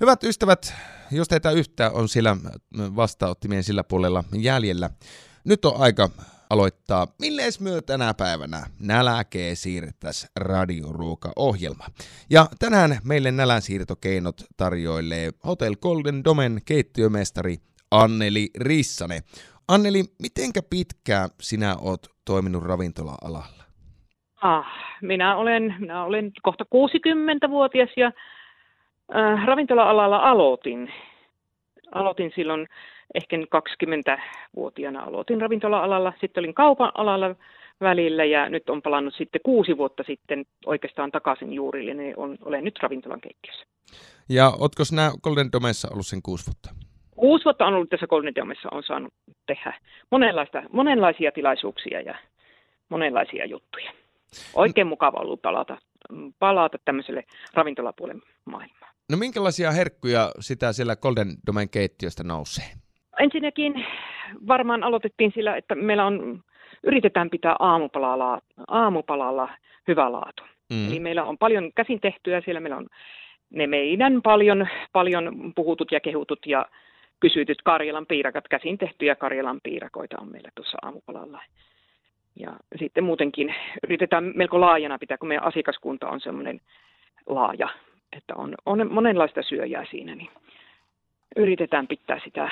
Hyvät ystävät, jos teitä yhtään on sillä vastaanottimien sillä puolella jäljellä, nyt on aika aloittaa Millees myö tänä päivänä näläkee siirrettäis radioruoka-ohjelma. Ja tänään meille nälänsiirtokeinot tarjoilee Hotel Golden Domen keittiömestari Anneli Rissane. Anneli, mitenkä pitkään sinä oot toiminut ravintola-alalla? Ah, minä olen, minä olen kohta 60-vuotias ja äh, ravintola-alalla aloitin. Aloitin silloin ehkä 20-vuotiaana aloitin ravintola-alalla, sitten olin kaupan alalla välillä ja nyt on palannut sitten kuusi vuotta sitten oikeastaan takaisin juurille, niin on, olen nyt ravintolan keittiössä. Ja ootko sinä Golden Domessa ollut sen kuusi vuotta? Kuusi vuotta on ollut tässä Golden Domessa, on saanut tehdä monenlaista, monenlaisia tilaisuuksia ja monenlaisia juttuja. Oikein mukava ollut palata, palata tämmöiselle ravintolapuolen maailmaan. No minkälaisia herkkuja sitä siellä Golden Domain keittiöstä nousee? Ensinnäkin varmaan aloitettiin sillä, että meillä on, yritetään pitää aamupalalla, aamupalalla hyvä laatu. Mm. Eli meillä on paljon käsin tehtyä, siellä meillä on ne meidän paljon, paljon puhutut ja kehutut ja kysytyt Karjalan piirakat, käsin tehtyjä Karjalan piirakoita on meillä tuossa aamupalalla. Ja sitten muutenkin yritetään melko laajana pitää, kun meidän asiakaskunta on semmoinen laaja, että on, on monenlaista syöjää siinä, niin yritetään pitää sitä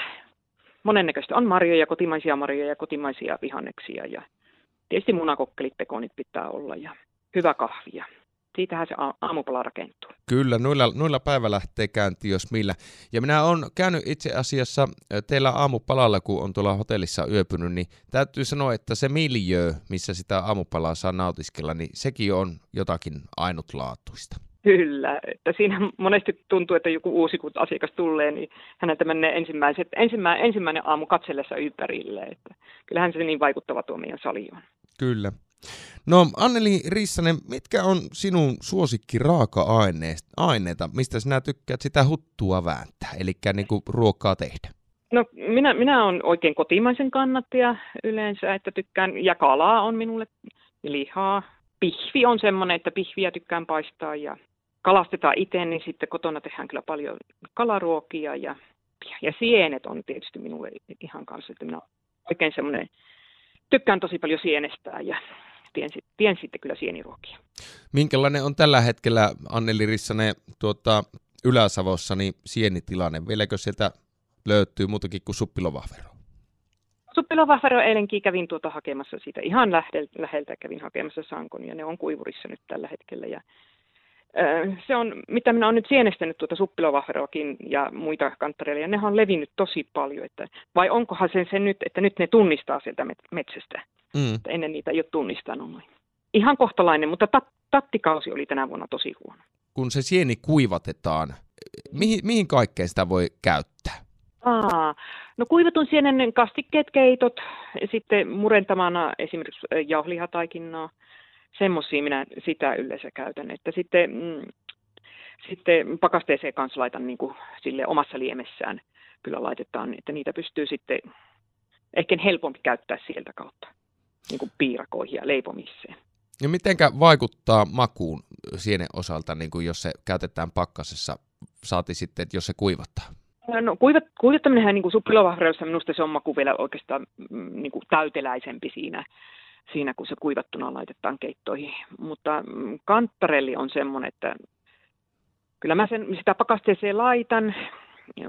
monennäköistä. On marjoja, kotimaisia marjoja, kotimaisia vihanneksia ja tietysti munakokkelit, pekonit pitää olla ja hyvä kahvia siitähän se aamupala rakentuu. Kyllä, noilla, noilla päivä lähtee käyntiin, jos millä. Ja minä olen käynyt itse asiassa teillä aamupalalla, kun on tuolla hotellissa yöpynyt, niin täytyy sanoa, että se miljö, missä sitä aamupalaa saa nautiskella, niin sekin on jotakin ainutlaatuista. Kyllä, että siinä monesti tuntuu, että joku uusi kun asiakas tulee, niin häneltä menee ensimmäiset, ensimmäinen, ensimmäinen aamu katsellessa ympärille. Että kyllähän se niin vaikuttava tuo meidän sali on. Kyllä. No Anneli Rissanen, mitkä on sinun suosikki raaka-aineita, mistä sinä tykkäät sitä huttua vääntää, eli niin kuin ruokaa tehdä? No minä, minä olen oikein kotimaisen kannattaja yleensä, että tykkään, ja kalaa on minulle, lihaa. Pihvi on semmoinen, että pihviä tykkään paistaa ja kalastetaan itse, niin sitten kotona tehdään kyllä paljon kalaruokia ja, ja sienet on tietysti minulle ihan kanssa, että minä oikein semmoinen, tykkään tosi paljon sienestää ja tien, tien sitten kyllä sieniruokia. Minkälainen on tällä hetkellä, Anneli Rissanen, tuota, Ylä-Savossa, niin sienitilanne? Vieläkö sieltä löytyy muutakin kuin suppilovahvero? Suppilovahvero eilenkin kävin tuota hakemassa siitä ihan läheltä kävin hakemassa sankon ja ne on kuivurissa nyt tällä hetkellä ja se on, mitä minä olen nyt sienestänyt tuota suppilovahveroakin ja muita kanttareilla, ja ne on levinnyt tosi paljon, että vai onkohan se, se nyt, että nyt ne tunnistaa sieltä metsästä. Mm. Että ennen niitä ei ole tunnistanut. Ihan kohtalainen, mutta tat, tattikausi oli tänä vuonna tosi huono. Kun se sieni kuivatetaan, mihin, mihin kaikkeen sitä voi käyttää? Aa, no kuivatun sienen kastikkeet, keitot, sitten murentamana esimerkiksi jauhlihataikinnaa, semmoisia minä sitä yleensä käytän. Että sitten, mm, sitten pakasteeseen kanssa laitan niin kuin sille omassa liemessään kyllä laitetaan, että niitä pystyy sitten ehkä helpompi käyttää sieltä kautta niin kuin piirakoihin ja leipomiseen. Ja mitenkä vaikuttaa makuun sienen osalta, niin kuin jos se käytetään pakkasessa, saati sitten, että jos se kuivattaa? No kuivat, kuivattaminenhän niin kuin minusta se on maku vielä oikeastaan mm, niin kuin täyteläisempi siinä, siinä, kun se kuivattuna laitetaan keittoihin. Mutta mm, kantarelli on semmoinen, että kyllä mä sen, sitä pakasteeseen laitan,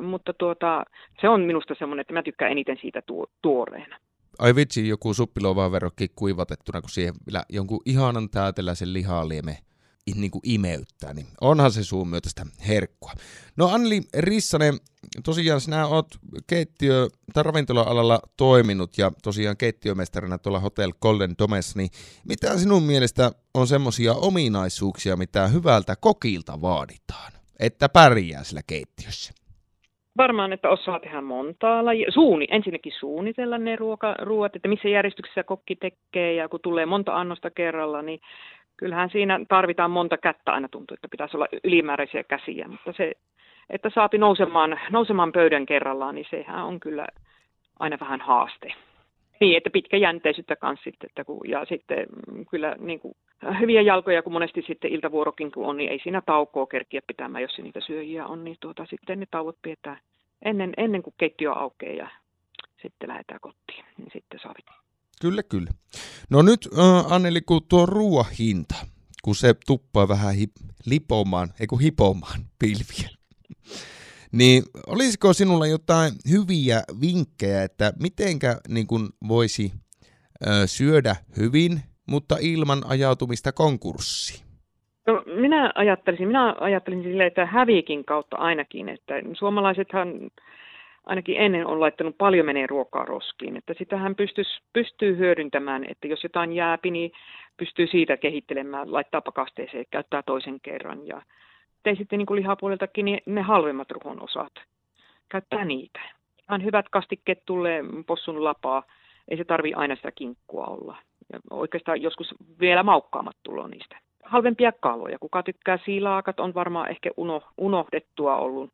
mutta tuota, se on minusta semmoinen, että mä tykkään eniten siitä tuo, tuoreena. Ai vitsi, joku suppilovaverokki kuivatettuna, kun siihen vielä jonkun ihanan täyteläisen lihalieme niin kuin imeyttää, niin onhan se suun myötä sitä herkkua. No Anneli Rissanen, tosiaan sinä oot keittiö- tai ravintola-alalla toiminut ja tosiaan keittiömestarina tuolla Hotel Golden Domes, niin mitä sinun mielestä on semmoisia ominaisuuksia, mitä hyvältä kokilta vaaditaan, että pärjää sillä keittiössä? Varmaan, että osaa tehdä montaa lajia. Suuni, ensinnäkin suunnitella ne ruoka, ruoat, että missä järjestyksessä kokki tekee ja kun tulee monta annosta kerralla, niin kyllähän siinä tarvitaan monta kättä aina tuntuu, että pitäisi olla ylimääräisiä käsiä, mutta se, että saapi nousemaan, nousemaan pöydän kerrallaan, niin sehän on kyllä aina vähän haaste. Niin, että pitkä jänteisyyttä kanssa sitten, että kun, ja sitten mm, kyllä niin kuin hyviä jalkoja, kun monesti sitten iltavuorokin kun on, niin ei siinä taukoa kerkiä pitämään, jos niitä syöjiä on, niin tuota, sitten ne tauot pidetään ennen, ennen kuin keittiö aukeaa ja sitten lähdetään kotiin, niin sitten sovitaan. Kyllä, kyllä. No nyt äh, Anneli, kun tuo ruoan hinta, kun se tuppaa vähän hip- lipomaan, ei kun hipomaan pilviä, niin olisiko sinulla jotain hyviä vinkkejä, että mitenkä niin kun voisi ö, syödä hyvin, mutta ilman ajautumista konkurssiin? No, minä ajattelisin, minä ajattelisin sille, että häviikin kautta ainakin, että suomalaisethan ainakin ennen on laittanut paljon menee ruokaa roskiin, että sitähän pystyisi, pystyy hyödyntämään, että jos jotain jääpi, niin pystyy siitä kehittelemään, laittaa pakasteeseen, käyttää toisen kerran ja ei sitten niin kuin lihapuoleltakin niin ne halvemmat ruhon osat, käyttää niitä. Ihan hyvät kastikkeet tulee possun lapaa, ei se tarvi aina sitä kinkkua olla. Ja oikeastaan joskus vielä maukkaamat tulo niistä. Halvempia kaloja. Kuka tykkää siilaakat, on varmaan ehkä uno, unohdettua ollut.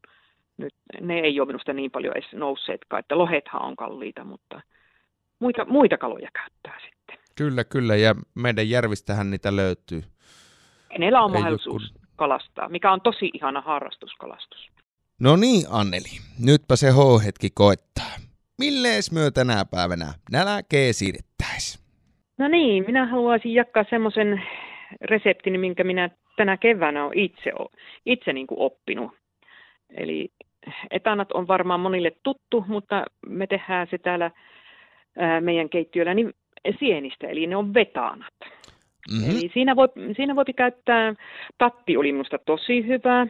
Nyt ne ei ole minusta niin paljon edes nousseetkaan, että lohethan on kalliita, mutta muita, muita kaloja käyttää sitten. Kyllä, kyllä, ja meidän järvistähän niitä löytyy. Kenellä on mahdollisuus kalastaa, mikä on tosi ihana harrastuskalastus. No niin, Anneli, nytpä se H-hetki koettaa. Millees myö tänä päivänä nälkee siirrettäis? No niin, minä haluaisin jakaa semmoisen reseptin, minkä minä tänä keväänä olen itse, itse niin kuin oppinut. Eli etanat on varmaan monille tuttu, mutta me tehdään se täällä meidän keittiöllä niin sienistä, eli ne on vetaanat. Mm-hmm. Eli siinä voi, siinä voi käyttää, tatti oli minusta tosi hyvä.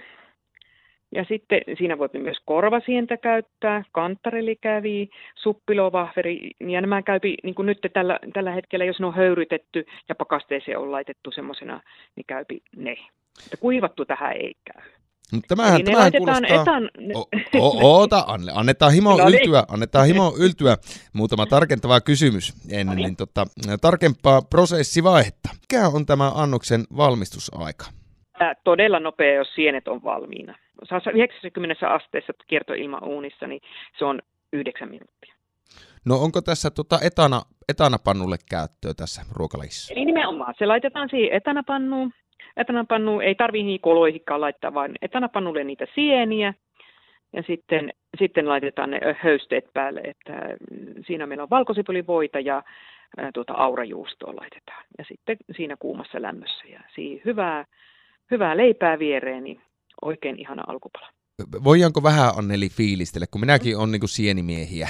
Ja sitten siinä voi myös korvasientä käyttää, kanttareli kävi, suppilovahveri, ja nämä käypi niin kuin nyt tällä, tällä hetkellä, jos ne on höyrytetty ja pakasteeseen on laitettu semmoisena, niin käypi ne. Mutta kuivattu tähän ei käy. Tämähän, Eli tämähän kuulostaa... Etan... O, o, oota, Anne, annetaan himo no, niin. yltyä, annetaan himo yltyä. Muutama tarkentava kysymys ennen no, niin, tota, tarkempaa prosessivaihetta. Mikä on tämä annoksen valmistusaika? Todella nopea, jos sienet on valmiina. 90 asteessa kiertoilma uunissa, niin se on yhdeksän minuuttia. No onko tässä tota etana, etanapannulle käyttöä tässä ruokalajissa? Eli nimenomaan, se laitetaan siihen etanapannuun etanapannu ei tarvitse niin koloihinkaan laittaa, vaan etanapannulle niitä sieniä ja sitten, sitten laitetaan ne höysteet päälle, että siinä meillä on valkosipulivoita ja tuota aurajuustoa laitetaan. Ja sitten siinä kuumassa lämmössä ja siihen hyvää, hyvää leipää viereen, niin oikein ihana alkupala. Voidaanko vähän Anneli fiilistellä, kun minäkin olen niin sienimiehiä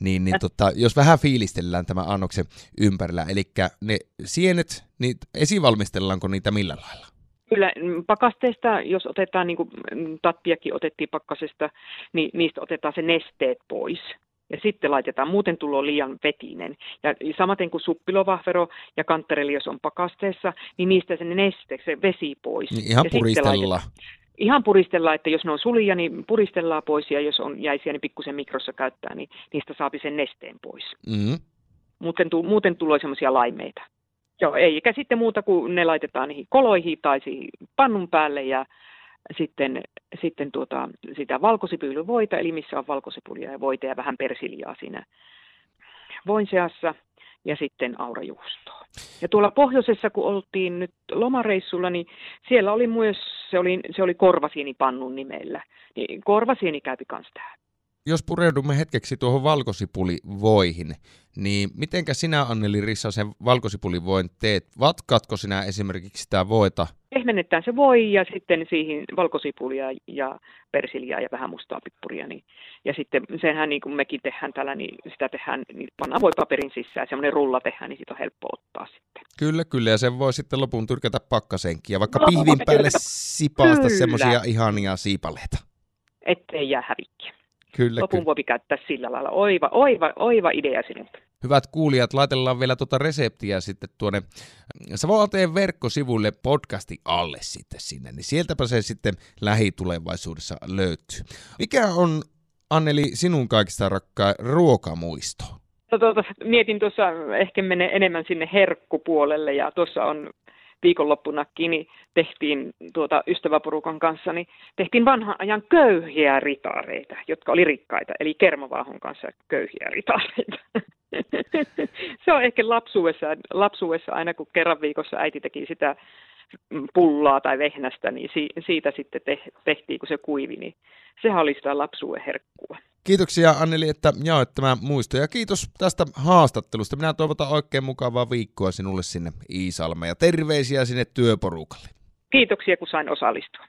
niin, niin tota, jos vähän fiilistellään tämä annoksen ympärillä, eli ne sienet, niin esivalmistellaanko niitä millä lailla? Kyllä mm, pakasteesta, jos otetaan, niin kuin mm, tattiakin otettiin pakkasesta, niin niistä otetaan se nesteet pois. Ja sitten laitetaan, muuten tulo liian vetinen. Ja samaten kuin suppilovahvero ja kanttereli, jos on pakasteessa, niin niistä se neste, se vesi pois. Niin ihan ja puristella ihan puristellaan, että jos ne on sulia, niin puristellaan pois ja jos on jäisiä, niin pikkusen mikrossa käyttää, niin niistä saapi sen nesteen pois. Mm-hmm. Muuten, tu- muuten tulee semmoisia laimeita. Joo, eikä sitten muuta kuin ne laitetaan niihin koloihin tai siihen pannun päälle ja sitten, sitten tuota, sitä valkosipyylyvoita, eli missä on valkosipulia ja voita ja vähän persiljaa siinä voin seassa ja sitten aurajuustoa. Ja tuolla pohjoisessa, kun oltiin nyt lomareissulla, niin siellä oli myös, se oli, se oli korvasienipannun nimellä. Niin korvasieni käypi kans tähän. Jos pureudumme hetkeksi tuohon valkosipulivoihin, niin mitenkä sinä Anneli Rissa sen valkosipulivoin teet? Vatkaatko sinä esimerkiksi sitä voita pehmennetään se voi ja sitten siihen valkosipulia ja persiljaa ja vähän mustaa pippuria. Niin, ja sitten senhän niin kuin mekin tehdään tällä, niin sitä tehdään, niin pannaan voipaperin sisään, semmoinen rulla tehdään, niin siitä on helppo ottaa sitten. Kyllä, kyllä, ja sen voi sitten lopun tyrkätä pakkasenkin ja vaikka no, pihvin päälle sipaasta semmoisia ihania siipaleita. Ettei jää hävikkiä. Kyllä, Lopun voi käyttää sillä lailla. Oiva, oiva, oiva idea sinulta. Hyvät kuulijat, laitellaan vielä tuota reseptiä sitten tuonne Savoalteen verkkosivuille podcasti alle sitten sinne, niin sieltäpä se sitten lähitulevaisuudessa löytyy. Mikä on, Anneli, sinun kaikista rakkaa ruokamuisto? Tuota, mietin tuossa, ehkä menee enemmän sinne herkkupuolelle ja tuossa on viikonloppunakin, niin tehtiin tuota ystäväporukan kanssa, niin tehtiin vanhan ajan köyhiä ritaareita, jotka oli rikkaita, eli kermavaahon kanssa köyhiä ritaareita. Se on ehkä lapsuudessa, lapsuudessa aina kun kerran viikossa äiti teki sitä pullaa tai vehnästä, niin siitä sitten tehtiin, kun se kuivi, niin sehän oli sitä lapsuuden herkkua. Kiitoksia Anneli, että jaoit tämä muisto ja kiitos tästä haastattelusta. Minä toivotan oikein mukavaa viikkoa sinulle sinne Iisalmeen ja terveisiä sinne työporukalle. Kiitoksia, kun sain osallistua.